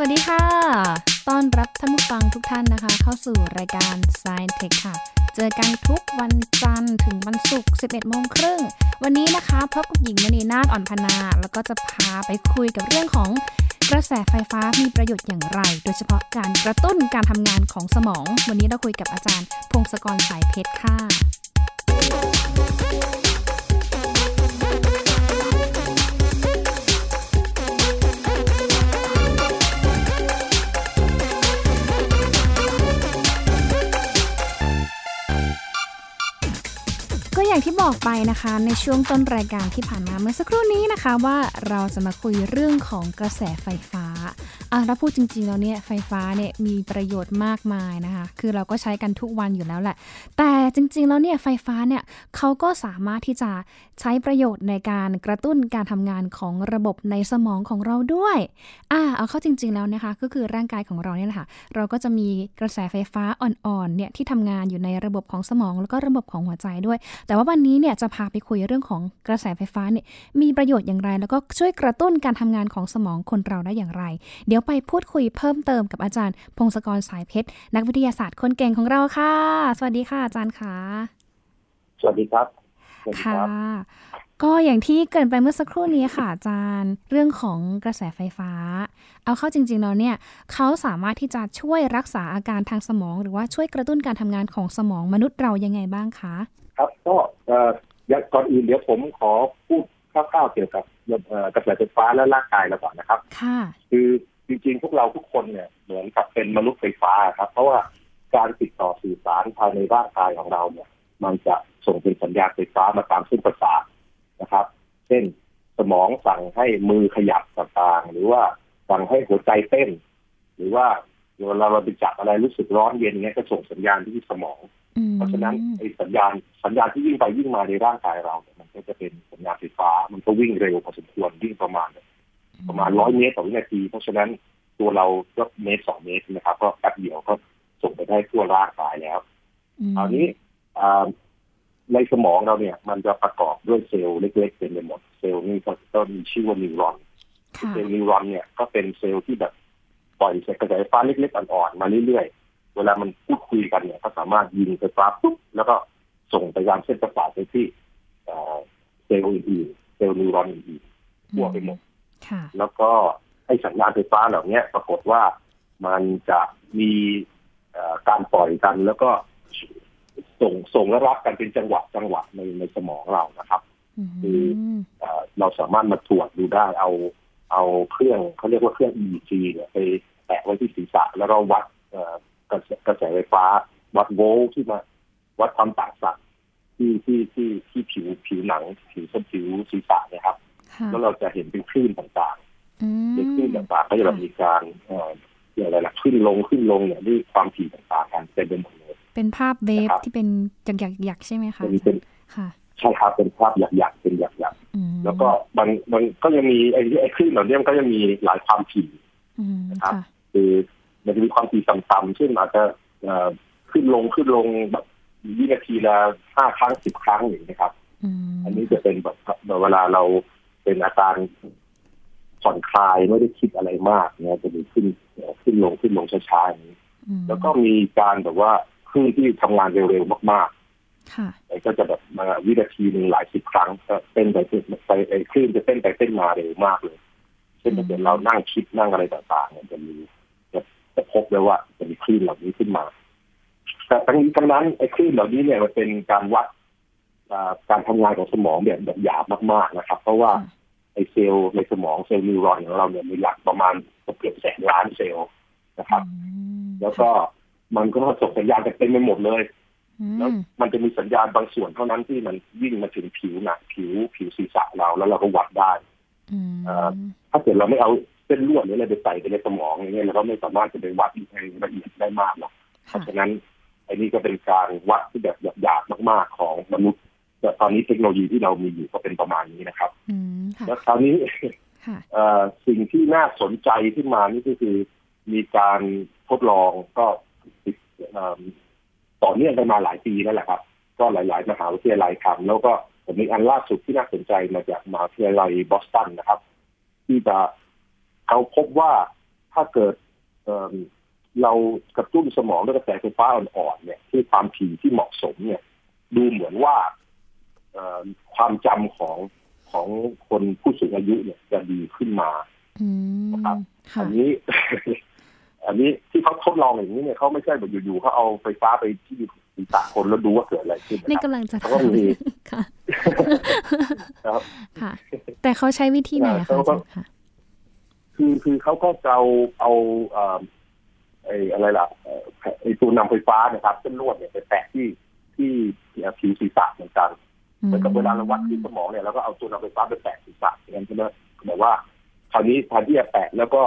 วัสดีค่ะ ต้อนรับท่านผู้ฟังทุกท่านนะคะ เข้าสู่รายการ Science Tech ค่ะ เจอกันทุกวันจันทร์ถึงวันศุกร์ 11โมงครึ่ง วันนี้นะคะพบกับหญิงมณีนาฏอ่อนพนา แล้วก็จะพาไปคุยกับเรื่องของกระแสไฟฟ้ามีประโยชน์อย่างไร โดยเฉพาะการกระตุ้นการทำงานของสมอง วันนี้เราคุยกับอาจารย์ พงศกรสายเพชรค่ะ อย่างที่บอกไปนะคะในช่วงต้นรายการที่ผ่านมาเมื่อสักครู่นี้นะคะว่าเราจะมาคุยเรื่องของกระแสไฟฟ้า อะถ้าพูดจริงๆแล้วเนี่ยไฟฟ้าเนี่ยมีประโยชน์มากมายนะคะ คือเราก็ใช้กันทุกวันอยู่แล้วแหละ แต่จริงๆแล้วเนี่ยไฟฟ้าเนี่ยเขาก็สามารถที่จะใช้ประโยชน์ในการกระตุ้นการทำงานของระบบในสมองของเราด้วยอ่าเอาเข้าจริง ๆแล้วนะคะ ก็คือร่างกายของเราเนี่ยแหละค่ะเราก็จะมีกระแสไฟฟ้าอ่อนๆเนี่ยที่ทำงานอยู่ในระบบของสมองแล้วก็ระบบของหัวใจด้วย แต่ว่าวันนี้เนี่ยจะพาไปคุยเรื่องของกระแสไฟฟ้าเนี่ยมีประโยชน์อย่างไร แล้วก็ช่วยกระตุ้นการทำงานของสมองคนเราได้อย่างไร เดี๋ยวไปพูดคุยเพิ่มเติมกับอาจารย์ พงศกรสายเพชร นักวิทยาศาสตร์คนเก่งของเราค่ะ สวัสดีค่ะอาจารย์ค่ะ สวัสดีครับค่ะ ก็อย่างที่เกินไปเมื่อสักครู่นี้ค่ะอาจารย์ เรื่องของกระแสไฟฟ้า เอาเข้าจริงๆแล้วเนี่ยเขาสามารถที่จะช่วยรักษาอาการทางสมอง หรือว่าช่วยกระตุ้นการทำงานของสมองมนุษย์เรายังไงบ้างคะ ครับก็ก่อนอื่นเดี๋ยวผมขอพูดคร่าวๆเกี่ยวกับกระแสไฟฟ้าและร่างกายเราก่อนนะครับ ค่ะ คือ จริงๆ พวกเราทุกคนเนี่ยเหมือนกับเป็นมนุษย์ไฟฟ้าครับ เพราะว่าการติดต่อสื่อสารภายในร่างกายของเราเนี่ย มันจะส่งเป็นสัญญาณไฟฟ้ามาตามเส้นประสาทนะครับ เช่นสมองสั่งให้มือขยับต่างๆ หรือว่าสั่งให้หัวใจเต้น หรือว่าเวลาเราไปจับอะไรรู้สึกร้อนเย็นเนี่ยก็ส่งสัญญาณที่สมอง เพราะฉะนั้นไอ้สัญญาณสัญญาณที่วิ่งไปวิ่งมาในร่างกายเราเนี่ยมันก็จะเป็นสัญญาณไฟฟ้า มันก็วิ่งเร็วพอสมควรวิ่งประมาณ ประมาณร้อยเมตรต่อวินาที เพราะฉะนั้นตัวเราก็เมตรสองเมตรนะครับ ก็แป๊บเดียวก็ส่งไปได้ทั่วร่างกายแล้วคราวนี้ในสมองเราเนี่ย มันจะประกอบด้วยเซลล์เล็กๆเต็มไปหมด เซลล์นี้ก็มีชื่อว่า neuron เซลล์ neuron เนี่ยก็เป็นเซลล์ที่แบบปล่อยกระแสไฟฟ้าเล็กๆอ่อนๆมาเรื่อยๆ เวลามันพูดคุยกันเนี่ยก็สามารถยิงไฟฟ้าปุ๊บแล้วก็ส่งไปยังเส้นประสาทไปที่เซลล์อื่นๆเซลล์ neuron อื่นๆทั่วไปหมด แล้วก็ให้สัญญาณไฟฟ้าเหล่านี้ปรากฏว่ามันจะมีการปล่อยกันแล้วก็ส่งส่งและรับกันเป็นจังหวะจังหวะในในสมองเรานะครับคือเราสามารถมาตรวจดูได้เอาเอาเครื่องเขาเรียกว่าเครื่อง EEG เนี่ยไปแปะไว้ที่ศีรษะแล้วเราวัดกระแสกระแสไฟฟ้า วัดโวลต์ที่มา วัดความต่างสักที่ที่ที่ที่ผิวผิวหนังผิวส้นผิวศีรษะเนี่ยครับ แล้วเราจะเห็นเป็นคลื่นต่างๆเป็นคลื่นต่างๆก็จะมีการเอ่ออะไรล่ะขึ้นลงขึ้นลงเนี่ยด้วยความถี่ต่างๆกันเป็นเป็นหมดเลยเป็นภาพเวฟที่เป็นหยักหยักใช่ไหมคะเป็นค่ะใช่ครับเป็นภาพหยักหยักเป็นหยักหยักแล้วก็บางบางก็ยังมีไอ้ไอ้คลื่นเหล่านี้มันก็ยังมีหลายความถี่นะครับคือมันจะมีความถี่ต่ำๆเช่นอาจจะขึ้นลงขึ้นลงแบบวินาทีละห้าครั้งสิบครั้งอย่างนี้ครับ อันนี้จะเป็นแบบเวลาเรา เป็นอาการผ่อนคลายไม่ได้คิดอะไรมากเนี่ยจะมีขึ้นขึ้นลงขึ้นลงช้าๆอย่างนี้แล้วก็มีการแบบว่าคลื่นที่ทำงานเร็วๆมากๆก็จะแบบมาวินาทีหนึ่งหลายสิบครั้งก็เต้นไปเต้นไปไอ้คลื่นจะเต้นไปเต้นมาเร็วมากเลยเช่นถ้าเกิดเรานั่งคิดนั่งอะไรต่างๆเนี่ยจะมีจะจะพบเลยว่าจะมีคลื่นเหล่านี้ขึ้นมา แต่ทั้งนี้ทั้งนั้นไอ้คลื่นเหล่านี้เนี่ยมันเป็นการวัด การทำงานของสมองแบบแบบหยาบมากๆนะครับ เพราะว่าไอ้เซลล์ในสมองเซลล์ neuron ของเราเนี่ยมีหลักประมาณเกือบแสนล้านเซลล์นะครับ แล้วก็มันก็ส่งสัญญาณกันเต็มไปหมดเลยแล้วมันจะมีสัญญาณบางส่วนเท่านั้นที่มันวิ่งมาถึงผิวหนังผิวผิวศีรษะเราแล้วเราก็วัดได้ถ้าเกิดเราไม่เอาเส้นลวดหรืออะไรไปใส่ไปในสมองอย่างเงี้ยเราก็ไม่สามารถจะไปวัดรายละเอียดได้มากหรอกเพราะฉะนั้นไอ้นี่ก็เป็นการวัดที่แบบหยาบๆมาก ๆของมนุษย์ แต่ตอนนี้เทคโนโลยีที่เรามีอยู่ก็เป็นประมาณนี้นะครับแล้วคราวนี้สิ่งที่น่าสนใจขึ้นมานี่ก็คือ มีการทดลองก็ต่อเนื่องกันมาหลายปีนั่นแหละครับ ก็หลาย ๆ มหาวิทยาลัยทำแล้วก็ผมมีอันล่าสุดที่น่าสนใจมาจากมหาวิทยาลัยบอสตันนะครับ ที่จะเขาพบว่าถ้าเกิดเเรากระตุ้นสมองด้วยกระแสไฟฟ้าอ่อนๆเนี่ยที่ความถี่ที่เหมาะสมเนี่ย ดูเหมือนว่า ความจำของของคนผู้สูงอายุเนี่ยจะดีขึ้นมานะครับอันนี้ อันนี้ที่เขาทดลองอย่างนี้เนี่ยเขาไม่ใช่แบบอยู่ๆเขาเอาไฟฟ้าไปที่ศีรษะคนแล้วดูว่าเกิดอะไรขึ้นนี่กำลังจะเขาก็มีค่ะครับค่ะ แต่เขาใช้วิธีไหนคะค่ะคือคือเขาก็จะเอาเอาไอ้อะไรล่ะไอ้ตัวนำไฟฟ้านะครับเส้นลวดเนี่ยไปแตะที่ที่ผิวศีรษะเหมือนกัน เหมือนกับเวลาเราวัดที่สมองเนี่ยเราก็เอาตัวนำไฟฟ้าไปแตะศีรษะอย่างนั้นใช่ไหมแต่ว่าคราวนี้แทนที่จะแตะแล้วก็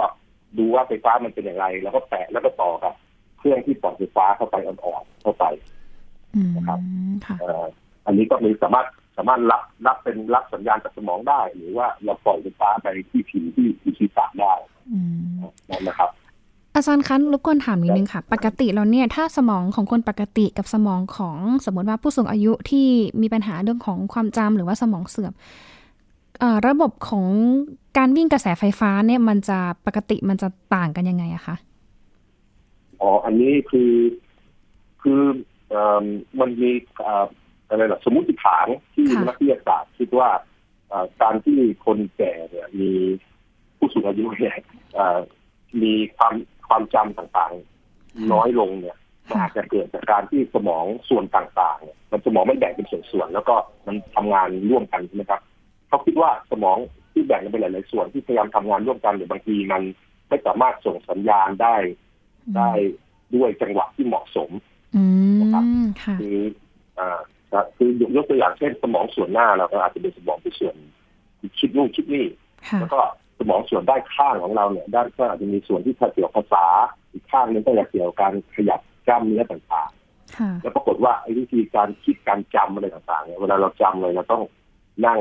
ดูว่าไฟฟ้ามันเป็นอย่างไร แล้วก็แตะแล้วก็ต่อกับเครื่องที่ปล่อยไฟฟ้าเข้าไปอ่อนๆเข้าไปนะครับอันนี้ก็มีสามารถสามารถรับรับเป็นรับสัญญาณจากสมองได้ หรือว่าเราปล่อยไฟฟ้าไปที่ผิวที่ที่ศีรษะได้นั่นนะครับ อาจารย์คันรบกวนถามนิดนึงค่ะ ปกติเราเนี่ยถ้าสมองของคนปกติกับสมองของสมมติว่าผู้สูงอายุที่มีปัญหาเรื่องของความจำหรือว่าสมองเสื่อมระบบของการวิ่งกระแสไฟฟ้าเนี่ยมันจะปกติมันจะต่างกันยังไงอะคะอ๋ออันนี้คือคืออมันมีอะไรล่ะสมมติฐานที่นักวิทยาศาสตร์คิดว่าการที่คนแก่เนี่ยมีผู้สูงอายุเนี่ยมีความ ความจำต่างๆ น้อยลงเนี่ยมันอาจจะเกิดจากการที่สมองส่วนต่างๆเนี่ยมันสมองไม่แบ่งเป็นส่วนๆแล้วก็มันทำงานร่วมกันใช่ไหมครับเขาคิดว่าสมองที่แบ่งเป็นหลายๆส่วนที่พยายามทำงานร่วมกันหรือบางทีมันไม่สามารถส่งสัญญาณได้ได้ด้วยจังหวะที่เหมาะสมนะครับคืออ่าคือยกตัวอย่างเช่นสมองส่วนหน้าเราก็อาจจะเป็นสมองที่ส่วนคิดนู่นคิดนี่แล้วก็ สมองส่วนด้านข้างของเราเนี่ยด้านข้างอาจจะมีส่วนที่เกี่ยวกับภาษา อีกข้างนึงก็จะเกี่ยวกับการขยับกล้ามเนื้อต่างๆแล้วปรากฏว่าไอ้วิธีการคิดการจำอะไรต่างๆเนี่ยเวลาเราจำเลยเราต้องนั่ง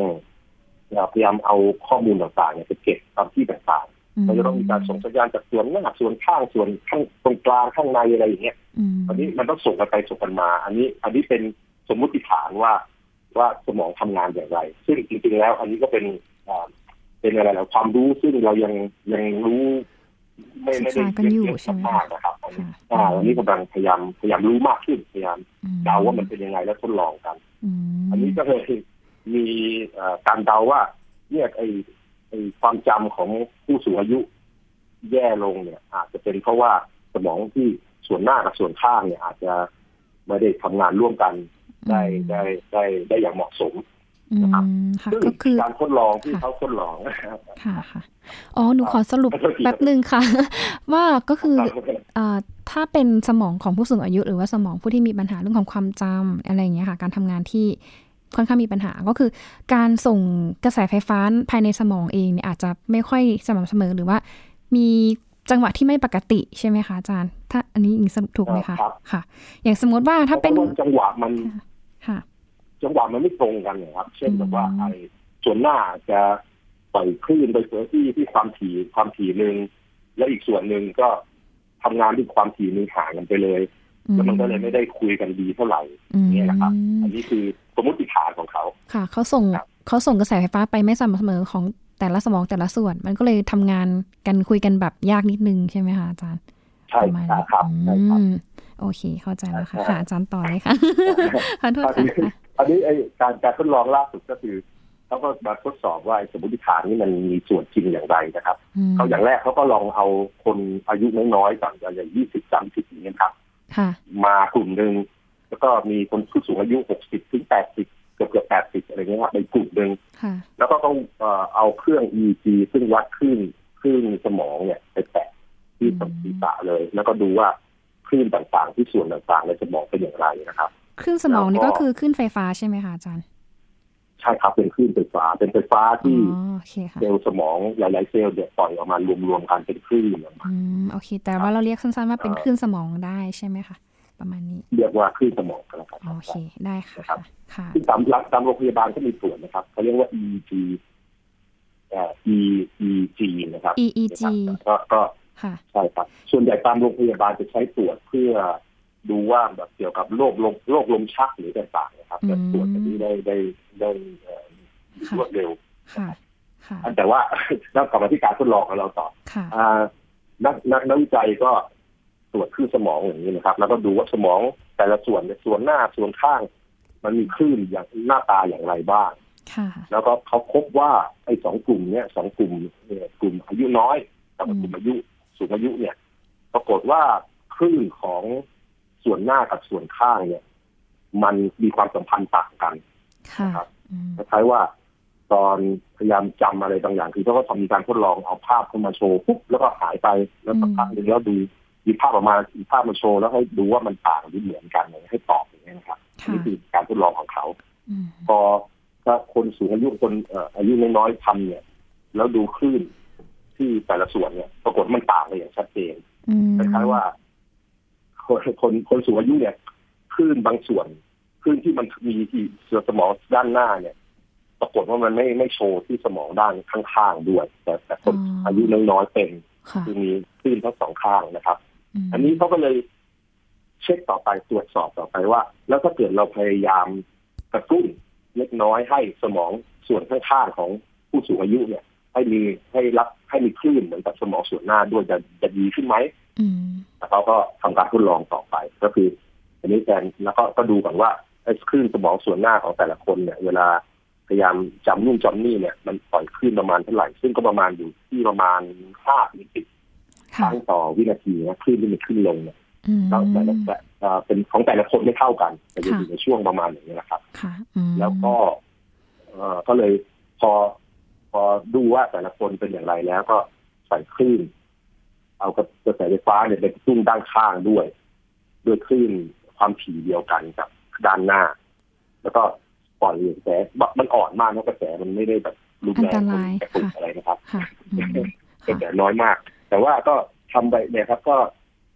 พยายามเอาข้อมูลต่างๆเนี่ยไปเก็บตามที่ต่างๆเราจะต้องมีการส่งสัญญาณจากส่วนหน้าส่วนข้างส่วนข้างตรงกลางข้างในอะไรอย่างเงี้ยอันนี้มันต้องส่งกันไปส่งกันมา อันนี้ อันนี้เป็นสมมุติฐานว่าว่าสมองทำงานอย่างไร ซึ่งจริงๆแล้ว อันนี้ก็เป็น เป็นอะไรแล้วความรู้ซึ่งเรายังยังรู้ไม่ไม่ได้เยอะมากนะครับอ่าวันนี้กำลังพยายามพยายามรู้มากขึ้นพยายามเดาว่ามันเป็นยังไงแล้วทดลองกันอันนี้ก็เลยมีการเดาว่าเนี่ยไอไอความจำของผู้สูงอายุแย่ลงเนี่ย อาจจะเป็นเพราะว่าสมองที่ส่วนหน้ากับส่วนข้างเนี่ย อาจจะไม่ได้ทำงานร่วมกันได้ได้ได้ได้อย่างเหมาะสม นะครับก็คือการทดลองที่เขาทดลองค่ะค่ะอ๋อหนูขอสรุปแป๊บหนึ่งค่ะ ว่าก็คือถ้าเป็นสมองของผู้สูงอายุ หรือว่าสมองผู้ที่มีปัญหาเรื่องของความจำอะไรอย่างเงี้ยค่ะ การทำงานที่ค่อนข้างมีปัญหาก็คือ การส่งกระแสไฟฟ้าภายในสมองเองเนี่ยอาจจะไม่ค่อยสม่ำเสมอหรือว่ามีจังหวะที่ไม่ปกติใช่ไหมคะอาจารย์ ถ้าอันนี้อิงสรุปถูกไหมคะค่ะ อย่างสมมติว่าถ้าเป็นจังหวะมันค่ะ จังหวะมันไม่ตรงกันนะครับ เช่นแบบว่าไอ้ส่วนหน้าจะปล่อยคลื่นไปเสือที่ที่ความถี่ความถี่หนึ่งแล้วอีกส่วนหนึ่งก็ทำงานที่ความถี่หนึ่งห่างกันไปเลยแล้วมันก็เลยไม่ได้คุยกันดีเท่าไหร่นี่นะครับ อันนี้คือสมมติฐานของเขา ค่ะ เขาส่งเขาส่งกระแสไฟฟ้าไปไม่สม่ำเสมอของแต่ละสมองแต่ละส่วน มันก็เลยทำงานกันคุยกันแบบยากนิดนึงใช่ไหมคะอาจารย์ใช่ครับใช่ครับโอเคเข้าใจแล้วค่ะอาจารย์ต่อเลยค่ะขอโทษค่ะ อันนี้ไอการการทดลองล่าสุดก็คือเขาก็มาทดสอบว่าสมมติฐานนี้มันมีส่วนจริงอย่างไรนะครับเขาอย่างแรกเขาก็ลองเอาคนอายุน้อยๆก่อนอย่างยี่สิบสามสิบอย่างนี้ครับมากลุ่มหนึ่งแล้วก็มีคนผู้สูงอายุหกสิบถึงแปดสิบเกือบเกือบแปดสิบอะไรเงี้ยในกลุ่มหนึ่งแล้วก็ต้องเอาเครื่อง EEG ซึ่งวัดคลื่นคลื่นสมองเนี่ยไปแตะที่ศีรษะเลย แล้วก็ดูว่าคลื่นต่างๆ ที่ส่วนต่างๆในสมองเป็นอย่างไรนะครับ คลื่นสมองนี่ก็คือคลื่นไฟฟ้าใช่ไหมคะอาจารย์ ใช่ครับเป็นคลื่นไฟฟ้า เป็นไฟฟ้าที่เซลล์สมองหลายๆเซลล์เดี๋ยวปล่อยออกมารวมๆกันเป็นคลื่นออกมาอืมโอเค แต่ว่าเราเรียกสั้นๆว่าเป็นคลื่นสมองได้ใช่ไหมคะประมาณนี้ เรียกว่าคลื่นสมองกันแล้วกันโอเคได้ค่ะค่ะที่ตามรักตามโรงพยาบาลก็มีส่วนนะครับเขาเรียกว่า EEG อ่า EEG นะครับ EEG ก็ก็ใช่ครับ ส่วนใหญ่ตามโรงพยาบาลจะใช้ตรวจเพื่อ ดูว่าแบบเกี่ยวกับโรคลมโรคลมชักหรือต่างๆนะครับจะตรวจอันนี้ได้ได้ได้รวดเร็วแต่ว่าแล้วกลับมาที่การทดลองของเราต่อนักนักนักวิจัยก็ตรวจคลื่นสมองอย่างนี้นะครับ แล้วก็ดูว่าสมองแต่ละส่วนในส่วนหน้าส่วนข้าง มันมีคลื่นอย่างหน้าตาอย่างไรบ้างค่ะแล้วก็เขาพบว่าไอ้สองกลุ่มเนี่ยสองกลุ่มเนี่ยกลุ่มอายุน้อย กับกลุ่มอายุสูงอายุเนี่ย ปรากฏว่าคลื่นของ ส่วนหน้ากับส่วนข้างเนี่ย มันมีความสัมพันธ์ต่างกันค่ะนะครับอืมคล้ายๆว่าตอนพยายามจำอะไรบางอย่าง คือเขาก็ทำมีการทดลองเอาภาพเข้ามาโชว์ปุ๊บแล้วก็หายไปแล้วสักพักหนึ่งแล้วดูมีภาพออกมามีภาพมาโชว์แล้วให้ดูว่ามันต่างหรือเหมือนกันอย่างเงี้ยให้ตอบอย่างเงี้ยนะครับค่ะนี่คือการทดลองของเขาอืมพอถ้าคนสูงอายุคนเอ่ออายุน้อยๆทำเนี่ย แล้วดูคลื่นที่แต่ละส่วนเนี่ย ปรากฏมันต่างกันอย่างชัดเจนอืมคล้ายๆว่า คนคนคนสูงอายุเนี่ยคลื่นบางส่วนคลื่นที่มันมีที่ส่วนสมองด้านหน้าเนี่ย ปรากฏว่ามันไม่ไม่โชว์ที่สมองด้านข้างๆด้วย แต่แต่คนอายุน้อยๆเป็นค่ะคือมีคลื่นทั้งสองข้างนะครับมอันนี้เขาก็เลยเช็คต่อไปตรวจสอบต่อไปว่า แล้วถ้าเกิดเราพยายามกระตุ้นเล็กน้อยให้สมองส่วนข้างๆของผู้สูงอายุเนี่ย ให้มีให้รับให้มีคลื่นเหมือนกับสมองส่วนหน้าด้วยจะจะดีขึ้นไหมอืม แล้วเขาก็ทำการทดลองต่อไป ก็คือ อันนี้แทนแล้วก็ก็ดูก่อนว่าไอ้คลื่นสมองส่วนหน้าของแต่ละคนเนี่ย เวลาพยายามจำนู่นจำนี่เนี่ย มันปล่อยคลื่นประมาณเท่าไหร่ ซึ่งก็ประมาณอยู่ที่ประมาณห้าถึงสิบคค่ะรั้งต่อวินาทีนะคลื่นที่มันขึ้นลงเนี่ยอืมแล้วแต่ละแต่เอ่อเป็นของแต่ละคนไม่เท่ากันแต่จะค่ะอยู่ในช่วงประมาณอย่างนี้นะครับค่ะอืมแล้วก็เอ่อก็เลยพอพอดูว่าแต่ละคนเป็นอย่างไรแล้วก็ใส่คลื่น เอากระแสไฟฟ้าเนี่ยไปกระตุ้นด้านข้างด้วย ด้วยคลื่นความถี่เดียวกันกับด้านหน้า แล้วก็ปล่อยกระแสมันอ่อนมากนะกระแสมันไม่ได้แบบรุนแรงอันตรายกระตุกค่ะอะไรนะครับค่ะอืมกระค่ะแสน้อยมาก แต่ว่าก็ทำไปเนี่ยครับ ก็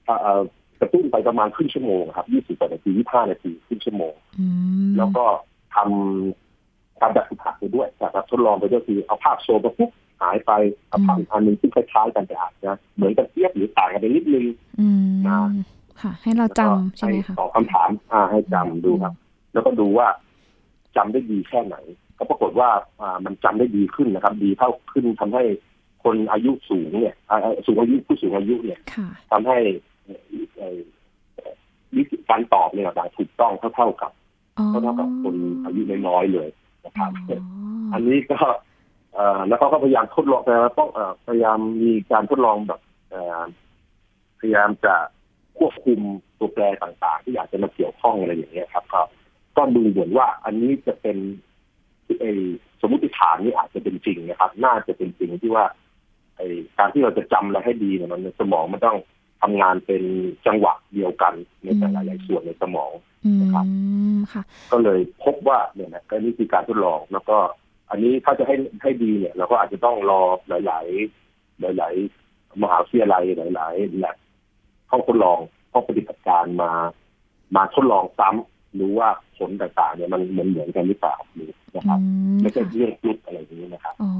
เอ่อกระตุ้นไปประมาณครึ่งชั่วโมงครับยี่สิบกว่านาทียี่ห้านาทีครึ่งชั่วโมงอืมแล้วก็ทำทำแบบฝึกหัดไปด้วยแบบทดลองไปด้วยคือเอาภาพโชว์มาปุ๊บ หายไปเอาภาพอีกอันหนึ่งซึ่งคล้ายๆกันแต่อาจจะเหมือนกันเทียบหรือต่างกันไปนิดนึงอืมมาค่ะ ให้เราจำใช่ไหมคะตอบคำถามอ่าให้จำดูครับ แล้วก็ดูว่าจำได้ดีแค่ไหน ก็ปรากฏว่าอ่ามันจำได้ดีขึ้นนะครับ ดีเท่าขึ้นทำให้คนอายุสูงเนี่ยอ่าสูงอายุผู้สูงอายุเนี่ยค่ะทำให้เอ่อเอ่อเอ่อวิธีการตอบเนี่ยต่างถูกต้องเท่าๆกับอ๋อเท่าๆกับคนอายุน้อยๆเลยนะครับอ๋ออันนี้ก็เอ่อ แล้วเขาก็พยายามทดลองแต่ต้องเอ่อพยายามมีการทดลองแบบเอ่อพยายามจะควบคุมตัวแปรต่างๆ ที่อยากจะมาเกี่ยวข้องอะไรอย่างเงี้ยครับ ก็ก็ดูเหมือนว่าอันนี้จะเป็นไอสมมติฐานนี้อาจจะเป็นจริงนะครับ น่าจะเป็นจริงที่ว่าไอการที่เราจะจำอะไรให้ดีเนี่ยมันสมองมันต้องทำงานเป็นจังหวะเดียวกันในแต่ละหลายส่วนในสมองอืนะครับมค่ะก็เลยพบว่าเนี่ยนะก็นี่คือการทดลองแล้วก็ อันนี้ถ้าจะให้ให้ดีเนี่ย เราก็อาจจะต้องรอหลาย ๆ หลาย ๆ มหาวิทยาลัยหลายๆแลบห้องทดลองห้องปฏิบัติการมา มาทดลองซ้ำดูว่าผลต่างๆเนี่ยมันเหมือนเหมือนกันหรือเปล่านะครับอืมไม่ใช่ค่ะเรื่องกลุกอะไรอย่างนี้นะครับอ๋อ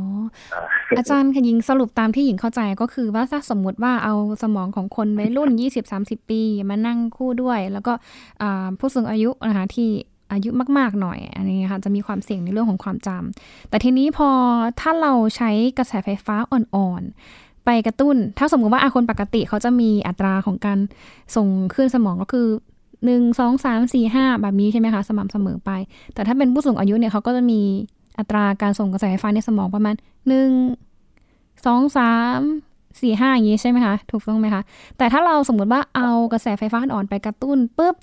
อ่าอาจารย์คะหญิงสรุปตามที่หญิงเข้าใจก็คือว่าถ้าสมมุติว่าเอาสมองของคนวัยรุ่น 20-30 ปี มานั่งคู่ด้วย แล้วก็อ่าผู้สูงอายุนะคะที่ อายุมาก ๆ หน่อยอันนี้ค่ะจะมีความเสี่ยงในเรื่องของความจำแต่ทีนี้พอถ้าเราใช้กระแสไฟฟ้าอ่อนๆ ไปกระตุ้น ถ้าสมมุติว่าอาคนปกติเขาจะมีอัตราของการส่งคลื่นสมองก็คือหนึ่งสองสามสี่ห้าแบบนี้ใช่ไหมคะสม่ำเสมอไป แต่ถ้าเป็นผู้สูงอายุเนี่ยเขาก็จะมีอัตราการส่งกระแสไฟฟ้าในสมองประมาณหนึ่งสองสาม สี่ห้าอย่างนี้ใช่ไหมคะ ถูกต้องไหมคะ แต่ถ้าเราสมมติว่าเอากระแสไฟฟ้าอ่อนไปกระตุ้นปุ๊บ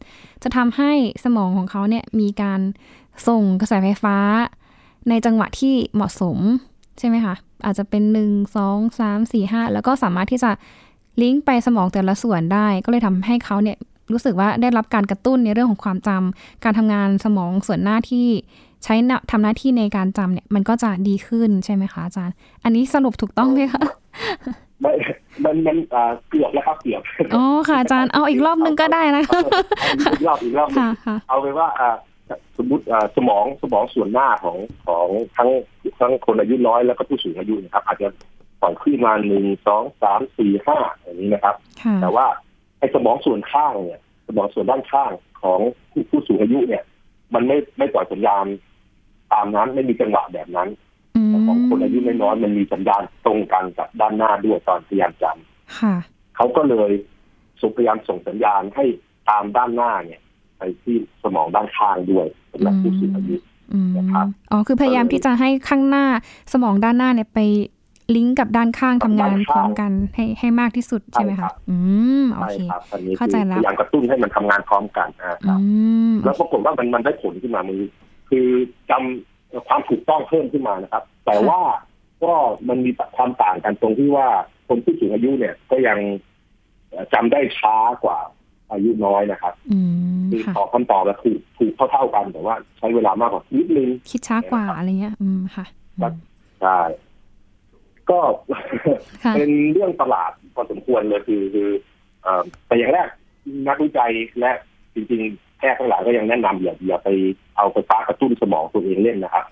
จะทำให้สมองของเขาเนี่ยมีการส่งกระแสไฟฟ้า ในจังหวะที่เหมาะสมใช่ไหมคะ อาจจะเป็นหนึ่งสองสามสี่ห้าแล้วก็สามารถที่จะลิงก์ไปสมองแต่ละส่วนได้ ก็เลยทำให้เขาเนี่ยรู้สึกว่าได้รับการกระตุ้นในเรื่องของความจำการทำงานสมองส่วนหน้าที่ใช้ทำหน้าที่ในการจำเนี่ยมันก็จะดีขึ้นใช่ไหมคะอาจารย์ อันนี้สรุปถูกต้องไหมคะ ไม่มันมันอ่าเกือบแล้วครับเกือบอ๋อค่ะอาจารย์เอาอีกรอบนึงก็ได้นะเอาอีกรอบอีกรอบหนึ่งค่ะค่ะเอาไปนว่าอ่าสมมติอ่าสมองสมองส่วนหน้าของของทั้งทั้งคนอายุน้อยแล้วก็ผู้สูงอายุนะครับ อาจจะปล่อยขึ้นมาหนึ่งสองสามสี่ห้าอย่างนี้นะครับค่ะแต่ว่าไอ้สมองส่วนข้างเนี่ย สมองส่วนด้านข้างของผู้ผู้สูงอายุเนี่ย มันไม่ไม่ปล่อยสัญญาณตามนั้นไม่มีจังหวะแบบนั้นอืมแต่ ของคนอายุน้อยๆมันมีสัญญาณตรงกันกับด้านหน้าด้วยตอนพยายามจำค่ะเขาก็เลยส่งพยายามส่งสัญญาณให้ตามด้านหน้าเนี่ย ไปที่สมองด้านข้างด้วยสำหรับผู้สูงอายุอืมนะครับอ๋อคือพยายามที่จะให้ข้างหน้าสมองด้านหน้าเนี่ยไปลิงก์กับด้านข้างทำงานพร้อมกันให้ให้มากที่สุดใช่ไหมใช่ครัคะบอืมโอใช่เคครับอันนี้เข้าใจแล้วพยายามกระตุ้นให้มันทำงานพร้อมกันอ่าคอืรับมแล้วปรากฏว่ามันมันได้ผลขึ้นมามือคือจำ ความถูกต้องเพิ่มขึ้นมานะครับ แต่ว่าก็มันมีความต่างกันตรงที่ว่าคนผู้สูงอายุเนี่ยก็ยังเอ่อจำได้ช้ากว่าอายุน้อยนะครับอืมคือค่ะตอบคำตอบแล้วถูกถูกเท่าๆกัน แต่ว่าใช้เวลามากกว่านิดนึงคิดช้ากว่าอะไรเงี้ย อืมค่ะอืมใช่ก็ค่ะเป็นเรื่องประหลาดพอสมควรเลยคือคือเอ่อแต่อย่างแรกนักวิจัยและจริงๆ แพทย์ทั้งหลายก็ยังแนะนำอย่าอย่าไปเอาไฟฟ้ากระตุ้นสมองตัวเองเล่นนะครับ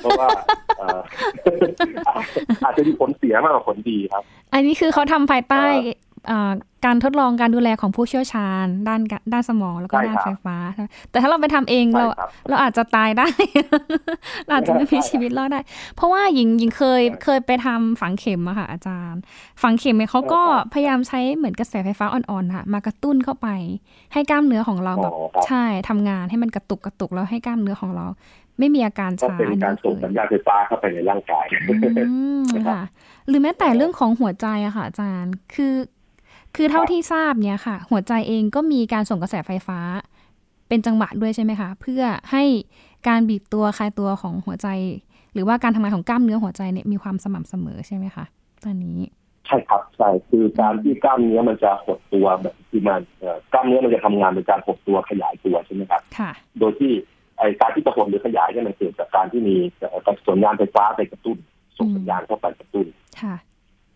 เพราะว่าเอ่ออาจจะมีผลเสียมากกว่าผลดีครับ อันนี้คือเขาทำภายใต้เอ่อเอ่อ การทดลองการดูแลของผู้เชี่ยวชาญ ด้านกะด้านสมองแล้วก็ใช่ด้านครับไฟฟ้า แต่ถ้าเราไปทำเองใช่เราครับเราอาจจะตายได้เราอาจจะไม่มีใช่ชีวิตรอดได้ เพราะว่าหญิงหญิงเคยใช่เคยไปทำฝังเข็มอะค่ะ อาจารย์ ฝังเข็มเนี่ยเขาก็ใช่ครับพยายามใช้เหมือนกระแสไฟฟ้าอ่อนๆค่ะมากระตุ้นเข้าไป ให้กล้ามเนื้อของเราแบบอ๋อครับใช่ทำงานให้มันกระตุกกระตุกแล้วให้กล้ามเนื้อของเราไม่มีอาการก็ชาเป็นการส่งสัญญาณไฟฟ้าเข้าไปในร่างกายอืมนะครับค่ะ หรือแม้แต่เรื่องของหัวใจอะค่ะอาจารย์ คือ คือเท่าที่ทราบเนี่ยค่ะ หัวใจเองก็มีการส่งกระแสไฟฟ้า เป็นจังหวะด้วยใช่ไหมคะ เพื่อให้การบีบตัวคลายตัวของหัวใจ หรือว่าการทำงานของกล้ามเนื้อหัวใจเนี่ยมีความสม่ำเสมอใช่ไหมคะตอนนี้ ใช่ครับใช่คือการที่กล้ามเนื้อมันจะหดตัวแบบที่มันเอ่อกล้ามเนื้อมันจะทำงานเป็นการหดตัวขยายตัวใช่ไหมครับค่ะ โดยที่ไอการที่จะหดหรือขยายเนี่ยมันเกิดจากการที่มีเอ่อการส่งสัญญาณไฟฟ้าไปกระตุ้นส่งสัญญาณเข้าไปกระตุ้นค่ะ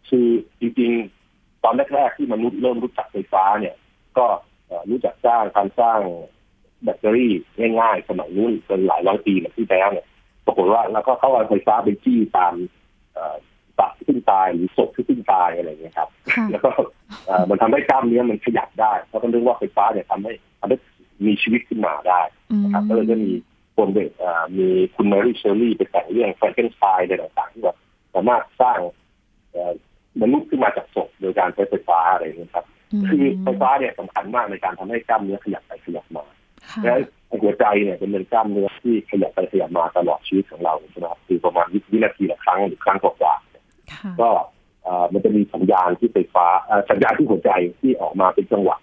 คือจริงๆ ตอนแรกๆที่มนุษย์เริ่มรู้จักไฟฟ้าเนี่ย ก็เอ่อรู้จักสร้างการสร้างแบตเตอรี่ง่ายๆ สมัยนู้นเป็นหลายร้อยปีมาที่แล้วเนี่ยปรากฏว่าแล้วก็เข้าเอาไฟฟ้าไปจี้ตามเอ่อสัตว์ที่เพิ่งตายหรือศพที่เพิ่งตายอะไรอย่างเงี้ยครับค่ะแล้วก็เอ่อมันทำให้กล้ามเนื้อมันขยับได้เพราะก็เรื่องว่าไฟฟ้าเนี่ยทำให้ทำให้มีชีวิตขึ้นมาได้อืมนะครับก็เลยจะมีคนเด็กเอ่อมีคุณแมรี่เชลลีย์ไปแต่งเรื่องแฟรนเกนสไตน์อะไรต่างๆที่แบบสามารถสร้างเอ่อ มนุษย์ขึ้นมาจากศพโดยการใช้ไฟฟ้าอะไรอย่างเงี้ยครับ คือไฟฟ้าเนี่ยสำคัญมากในการทำให้กล้ามเนื้อขยับไปขยับมาค่ะและหัวใจเนี่ยเป็นเป็นกล้ามเนื้อที่ขยับไปขยับมาตลอดชีวิตของเราใช่ไหมครับคือประมาณวินาทีละครั้งหรือครั้งกว่าๆค่ะก็เอ่อมันจะมีสัญญาณที่ไฟฟ้าเอ่อสัญญาณที่หัวใจที่ออกมาเป็นจังหวะ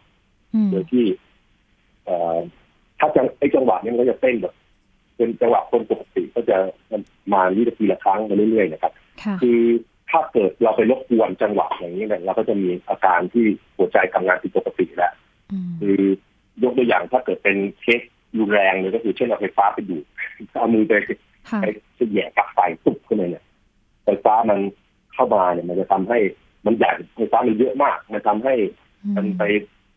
อืมโดยที่เอ่อถ้าจังไอ้จังหวะนี้มันก็จะเต้นแบบเป็นจังหวะคนปกติก็จะมาวินาทีละครั้งไปเรื่อยๆนะครับค่ะคือ ถ้าเกิดเราไปรบกวนจังหวะอย่างนี้เนี่ยเราก็จะมีอาการที่หัวใจทำงานผิดปกติแล้วอืมคือยกตัวอย่างถ้าเกิดเป็นเคสรุนแรงเลยก็คือเช่นเอาไฟฟ้าไปดูดเอามือไปค่ะไปจะแหย่ปลั๊กไฟตุ๊บขึ้นเลยเนี่ยไฟฟ้ามันเข้ามาเนี่ยมันจะทำให้มันใหญ่ไฟฟ้ามันเยอะมาก มันทำให้มันไป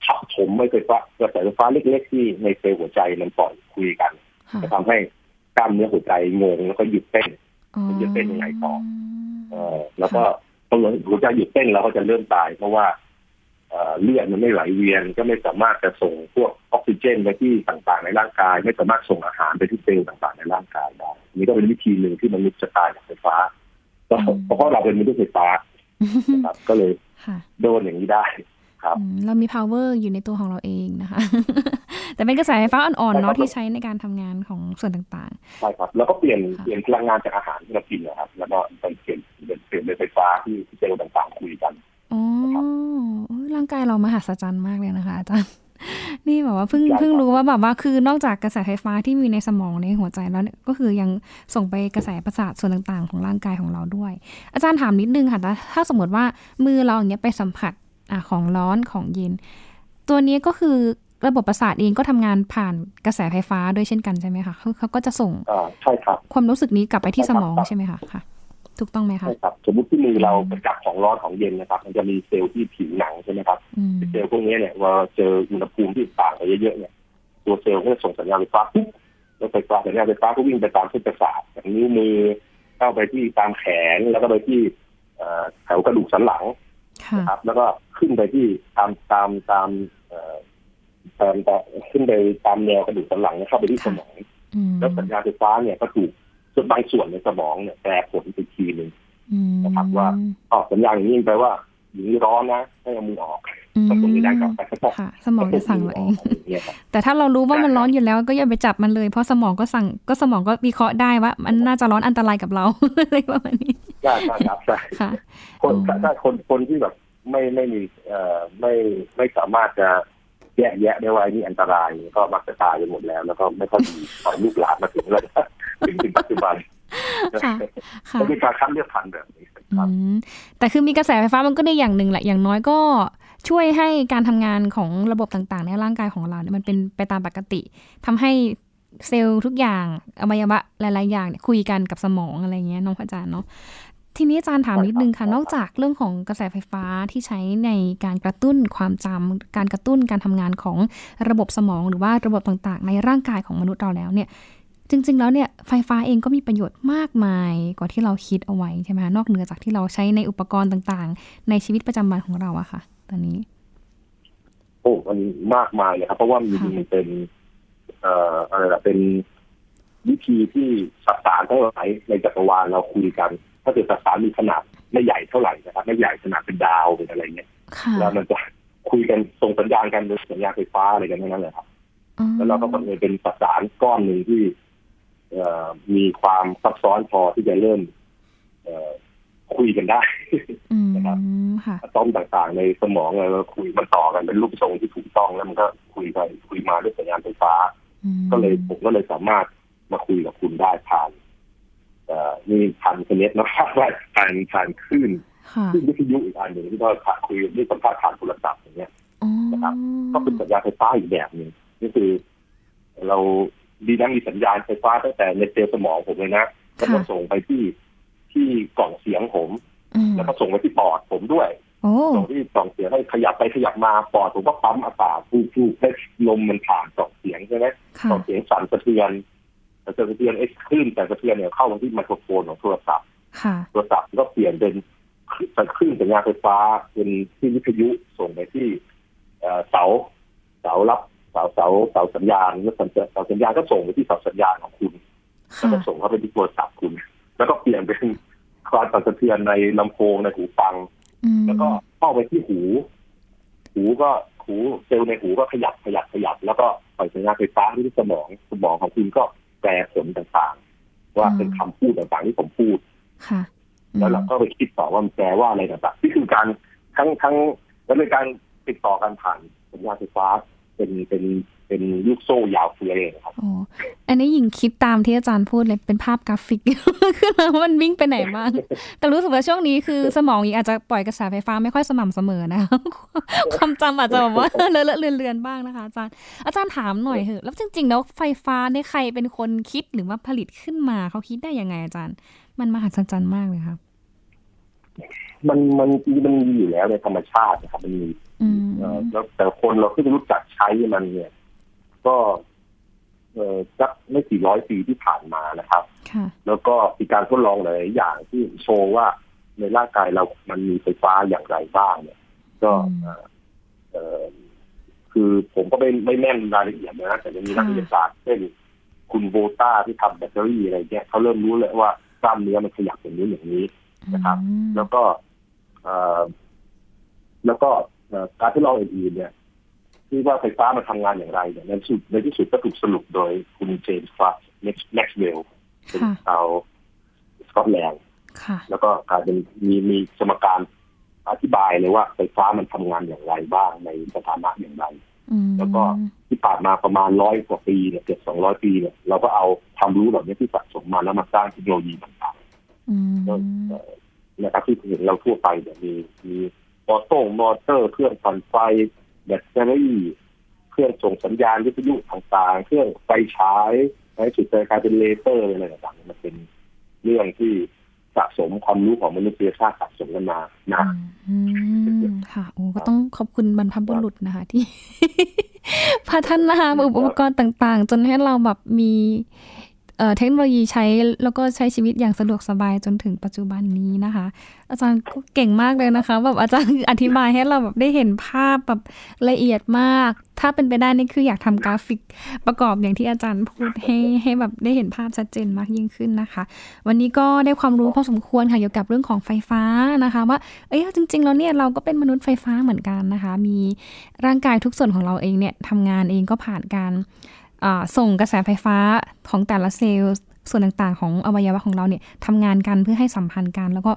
ทับถมไม่ไฟฟ้ากระแสไฟฟ้าเล็กๆที่ในเซลล์หัวใจมันปล่อยคุยกันค่ะจะทำให้กล้ามเนื้อหัวใจงงแล้วก็หยุดเต้นอ๋อ มันจะเป็นยังไงต่อเออแล้วก็พอหัวใจหยุดเต้นเราก็จะเริ่มตาย เพราะว่าเอ่อเลือดมันไม่ไหลเวียนก็ไม่สามารถจะส่งพวกออกซิเจนไปที่ต่างๆ ในร่างกาย ไม่สามารถส่งอาหารไปที่เซลล์ต่างๆ ในร่างกายได้นี่ก็เป็นวิธีหนึ่งที่มนุษย์จะตายจากไฟฟ้าก็เพราะเราเป็นมนุษย์ไฟฟ้านะครับก็เลยค่ะโดนอย่างนี้ได้ ครับอืมเรามี power อยู่ในตัวของเราเองนะคะ แต่เป็นกระแสไฟฟ้าอ่อนๆใช่ครัเนาะบที่ใช้ในการทำงานของส่วนต่างใช่ครับ แล้วก็เปลี่ยนค่ะเปลี่ยนพลังงานจากอาหารที่เรากินนะครับ แล้วก็ไปเปลี่ยนเปลี่ยนเปลี่ยนเป็นไฟฟ้าที่เซลล์ต่างๆคุยกันๆอ๋อครับโอ้ยร่างกายเรามหัศจรรย์มากเลยนะคะอาจารย์นี่แบบว่าเพิ่งใช่ครับเพิ่งรู้ว่าแบบว่าคือนอกจากกระแสไฟฟ้าที่มีในสมองในหัวใจแล้วเนี่ยก็คือยังส่งไปกระแสประสาทส่วนต่างๆ ของร่างกายของเราด้วย อาจารย์ถามนิดนึงค่ะถ้าถ้าสมมติว่ามือเราอย่างเงี้ยไปสัมผัส อะของร้อนของเย็น ตัวนี้ก็คือระบบประสาทเองก็ทำงานผ่านกระแสไฟฟ้าด้วยเช่นกันใช่ไหมคะเขาเขาก็จะส่งอ่าใช่ครับความรู้สึกนี้กลับไปที่ใช่สครับมองใช่ไหมคะค่ะ ถูกต้องไหมคะใช่ครับสมมติที่มือเราไปจับของร้อนของเย็นนะครับ มันจะมีเซลล์ที่ผิวหนังใช่ไหมครับอืมเซลล์พวกนี้เนี่ยเว่าเจออุณหภูมิที่ต่างกันเยอะๆเนี่ยตัวเซลล์ก็จะส่งสัญญาณไฟฟ้าปุ๊บแล้วไฟฟ้าสัญญาณไฟฟ้าก็วิ่งไปตามเส้นประสาทจากนิ้วมือเข้าไปที่ตามแขนแล้วก็ไปที่เอ่อแถวกระดูกสันหลังค่ะ นะครับ แล้วก็ขึ้นไปที่ตามตามตามเอ่อตามตามขึ้นไปตามแนวกระดูกสันหลังเนี่ยเข้าไปที่สมองอืมแล้วสัญญาณไฟฟ้าเนี่ยก็ถูกส่วนบางส่วนในสมองเนี่ยแปรผลไปทีหนึ่งอืมนะครับว่าอ๋อสัญญาณอย่างนี้แปลว่าอย่างนี้ร้อนนะให้เอามือออกอืมก็ตรงนี้ได้กลับไปก็ต้องค่ะสมองจะสั่งเราเองเนี่ยครับแต่ถ้าเรารู้ว่ามันร้อนอยู่แล้ว ก็อย่าไปจับมันเลย เพราะสมองก็สั่งก็สมองก็วิเคราะห์ได้ว่า มันน่าจะร้อนอันตรายกับเราอะไรประมาณนี้ใช่ใช่ครับใช่ค่ะคนอืมถ้าถ้าคนคนที่แบบ ไม่ไม่มีเอ่อไม่ไม่สามารถจะแยกแยะได้ว่าไอ้นี่อันตรายก็มักจะตายไปหมดแล้ว แล้วก็ไม่ค่อยดีตอนลูกหลานมาถึงแล้วถึงถึงปัจจุบันค่ะค่ะก็เป็นการคัดเลือกพันธุ์แบบนี้คอืรับมแต่คือมีกระแสไฟฟ้ามันก็ได้อย่างหนึ่งแหละอย่างน้อยก็ช่วยให้การทำงานของระบบต่างๆ ในร่างกายของเราเนี่ยมันเป็นไปตามปกติทำให้เซลล์ทุกอย่างอวัยวะหลายๆอย่างเนี่ยคุยกันกับสมองอะไรเงี้ยน้องพระอาจารย์เนาะ ทีนี้อาจารย์ถามนิดนึงค่ะ นอกจากเรื่องของกระแสไฟฟ้าที่ใช้ในการกระตุ้นความจำการกระตุ้นการทำงานของระบบสมอง หรือว่าระบบต่างๆ ในร่างกายของมนุษย์เราแล้วเนี่ย จริง ๆ แล้วเนี่ยไฟฟ้าเองก็มีประโยชน์มากมายกว่าที่เราคิดเอาไว้ใช่ไหมคะนอกเหนือจากที่เราใช้ในอุปกรณ์ต่างๆ ในชีวิตประจำวันของเราอะค่ะ ตอนนี้ โอ้มันมากมายเลยครับ เพราะว่ามันค่ะมันเป็น เอ่ออะไรล่ะเป็นวิธีที่สสารทั้งหลายในจักรวาลเราคุยกัน ถ้าเกิดสสารมีขนาดไม่ใหญ่เท่าไหร่นะครับไม่ใหญ่ขนาดเป็นดาวเป็นอะไรเงี้ยค่ะแล้วมันจะคุยกันส่งสัญญาณกันโดยสัญญาณไฟฟ้าอะไรกันทั้งนั้นเลยครับอ๋อแล้วเราก็บังเอิญเป็นสสารก้อนหนึ่งที่เอ่อมีความซับซ้อนพอที่จะเริ่มเอ่อคุยกันได้อืมนะครับค่ะอะตอมต่างๆ ในสมองเราคุยมันต่อกันเป็นรูปทรงที่ถูกต้องแล้วมันก็คุยไปคุยมาด้วยสัญญาณไฟฟ้าอืมก็เลยผมก็เลยสามารถมาคุยกับคุณได้ผ่าน เอ่อนี่ผ่านอินเทอร์เน็ตนะครับว่าผ่านผ่านคลื่นค่ะคลื่นวิทยุอีกอันหนึ่งที่ก็คุยด้วยสัมภาษณ์ผ่านโทรศัพท์อย่างเงี้ยอ๋อนะครับก็เป็นสัญญาณไฟฟ้าอีกแบบหนึ่งนี่คือ เราดีนะมีสัญญาณไฟฟ้าตั้งแต่ในเซลล์สมองผมเลยนะแล้วก็ส่งไปที่ที่กล่องเสียงผมอืมแล้วก็ส่งไปที่ปอดผมด้วยโอ้ส่งที่กล่องเสียงให้ขยับไปขยับมาปอดผมก็ปั๊มอากาศฟูๆให้ลมมันผ่านกล่องเสียงใช่ไหมค่ะกล่องเสียงสั่นสะเทือน สะเทือนไอ้คลื่นแต่สะเทือนเนี่ยเข้ามาที่ไมโครโฟนของโทรศัพท์ค่ะโทรศัพท์ก็เปลี่ยนเป็นคลื่นสัญญาณไฟฟ้าเป็นที่วิทยุส่งไปที่เอ่อเสาเสารับเสาเสาเสาสัญญาณแล้วสัญญาเสาสัญญาณก็ส่งไปที่เสาสัญญาณของคุณแล้วค่ะก็ส่งเข้าไปที่โทรศัพท์คุณ แล้วก็เปลี่ยนเป็นความสั่นสะเทือนในลำโพงในหูฟังอืมแล้วก็เข้าไปที่หู หูก็หูเซลล์ในหูก็ขยับขยับขยับ แล้วก็ปล่อยสัญญาณไฟฟ้าที่สมองสมองของคุณก็ แปลผลต่างๆ ว่าเป็นคำพูดต่างๆที่ผมพูดค่ะอืมแล้วเราก็ไปคิดต่อว่ามันแปลว่าอะไรต่างๆนี่คือการทั้งทั้งแล้วเป็นการติดต่อกันผ่านสัญญาณไฟฟ้า เป็นเป็นเป็นลูกโซ่ยาวเฟือยเลยครับโอ้อันนี้หญิงคิดตามที่อาจารย์พูดเลยเป็นภาพกราฟิกคือมันวิ่งไปไหนบ้างแต่รู้สึกว่าช่วงนี้คือสมองหญิงอาจจะปล่อยกระแสไฟฟ้าไม่ค่อยสม่ำเสมอนะคะความจำอาจจะแบบว่าเลอะเลอะเลือนเลือนๆบ้างนะคะ อาจารย์อาจารย์ถามหน่อยเถอะแล้วจริงๆแล้วไฟฟ้าเนี่ยใครเป็นคนคิดหรือว่าผลิตขึ้นมาเขาคิดได้ยังไงอาจารย์ มันมหัศจรรย์มากเลยครับมันมันมันมีอยู่แล้วในธรรมชาตินะครับ มันมีอืมเอ่อ แล้วแต่คนเราที่จะรู้จักใช้มันเนี่ย ก็เอ่อสักไม่กี่ร้อยปีที่ผ่านมานะครับค่ะแล้วก็มีการทดลองหลายๆอย่างที่โชว์ว่าในร่างกายเรามันมีไฟฟ้าอย่างไรบ้างเนี่ย ก็อืมเอ่อเอ่อคือผมก็ไม่ไม่แม่นรายละเอียดนะแต่จะมีนักวิทยาศาสตร์เช่นคุณโวลต้าที่ทำแบตเตอรี่อะไรเงี้ยเขาเริ่มรู้เลยว่ากล้ามเนื้อมันขยับอย่างนี้อย่างนี้นะครับอืมแล้วก็เอ่อแล้วก็เอ่อ การทดลองอื่นๆเนี่ยที่ว่าไฟฟ้ามันทำงานอย่างไรเนี่ยในที่สุดในที่สุดก็ถูกสรุปโดยคุณเจมส์คลาร์กแม็กซ์เวลล์เป็นค่ะชาวสกอตแลนด์ค่ะแล้วก็กลายเป็นมีมีสมการอธิบายเลยว่าไฟฟ้ามันทำงานอย่างไรบ้างในสถานะอย่างไรอืมแล้วก็ที่ผ่านมาประมาณร้อยกว่าปีเนี่ยเกือบสองร้อยปีเนี่ยเราก็เอาความรู้เหล่านี้ที่สะสมมาแล้วมาสร้างเทคโนโลยีต่างอืมๆก็เอ่อนะครับที่เห็นเราทั่วไปเนี่ยมีมี มอเตอร์มอเตอร์เครื่องปั่นไฟแบตเตอรี่เครื่องส่งสัญญาณวิทยุต่างๆ เครื่องไฟฉายในสุดจะกลายเป็นเลเซอร์อะไรต่างๆมันเป็นเรื่องที่สะสมความรู้ของมนุษยชาติสะสมกันมานะค่ะโอ้ก็ต้องขอบคุณบรรพบุรุษนะคะ ที่พัฒนาอุปกรณ์ต่าง ๆ จนให้เราแบบมี เทคโนโลยีใช้แล้วก็ใช้ชีวิตอย่างสะดวกสบายจนถึงปัจจุบันนี้นะคะ อาจารย์เก่งมากเลยนะคะแบบอาจารย์อธิบายให้เราแบบได้เห็นภาพแบบละเอียดมาก ถ้าเป็นไปได้นี่คืออยากทำกราฟิกประกอบอย่างที่อาจารย์พูดให้ให้แบบได้เห็นภาพชัดเจนมากยิ่งขึ้นนะคะ วันนี้ก็ได้ความรู้พอสมควรค่ะเกี่ยวกับเรื่องของไฟฟ้านะคะ ว่าเอ้ยจริงๆแล้วเนี่ยเราก็เป็นมนุษย์ไฟฟ้าเหมือนกันนะคะ มีร่างกายทุกส่วนของเราเองเนี่ยทำงานเองก็ผ่านการ ส่งกระแสไฟฟ้าของแต่ละเซลล์ส่วนต่างๆ ของอวัยวะของเราเนี่ยทำงานกันเพื่อให้สัมพันธ์กัน แล้วก็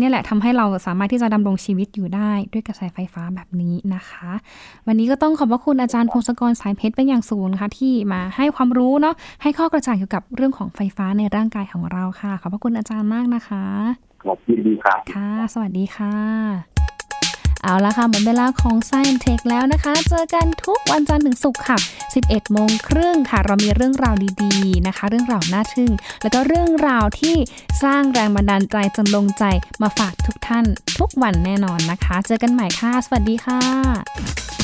นี่แหละทำให้เราสามารถที่จะดำรงชีวิตอยู่ได้ด้วยกระแสไฟฟ้าแบบนี้นะคะ วันนี้ก็ต้องขอบพระคุณอาจารย์พงศกรสายเพชรเป็นอย่างสูงนะคะที่มาให้ความรู้เนาะให้ข้อกระจ่างเกี่ยวกับเรื่องของไฟฟ้าในร่างกายของเราค่ะ ขอบพระคุณอาจารย์มากนะคะขอบคุณดีครับค่ะ สวัสดีค่ะ เอาละค่ะหมดเวลาของ Science Tech แล้วนะคะ เจอกันทุกวันจันทร์ถึงศุกร์ค่ะ 11โมงครึ่งค่ะ เรามีเรื่องราวดีๆนะคะ เรื่องราวน่าทึ่ง แล้วก็เรื่องราวที่สร้างแรงบันดาลใจจนลงใจมาฝากทุกท่าน ทุกวันแน่นอนนะคะ เจอกันใหม่ค่ะ สวัสดีค่ะ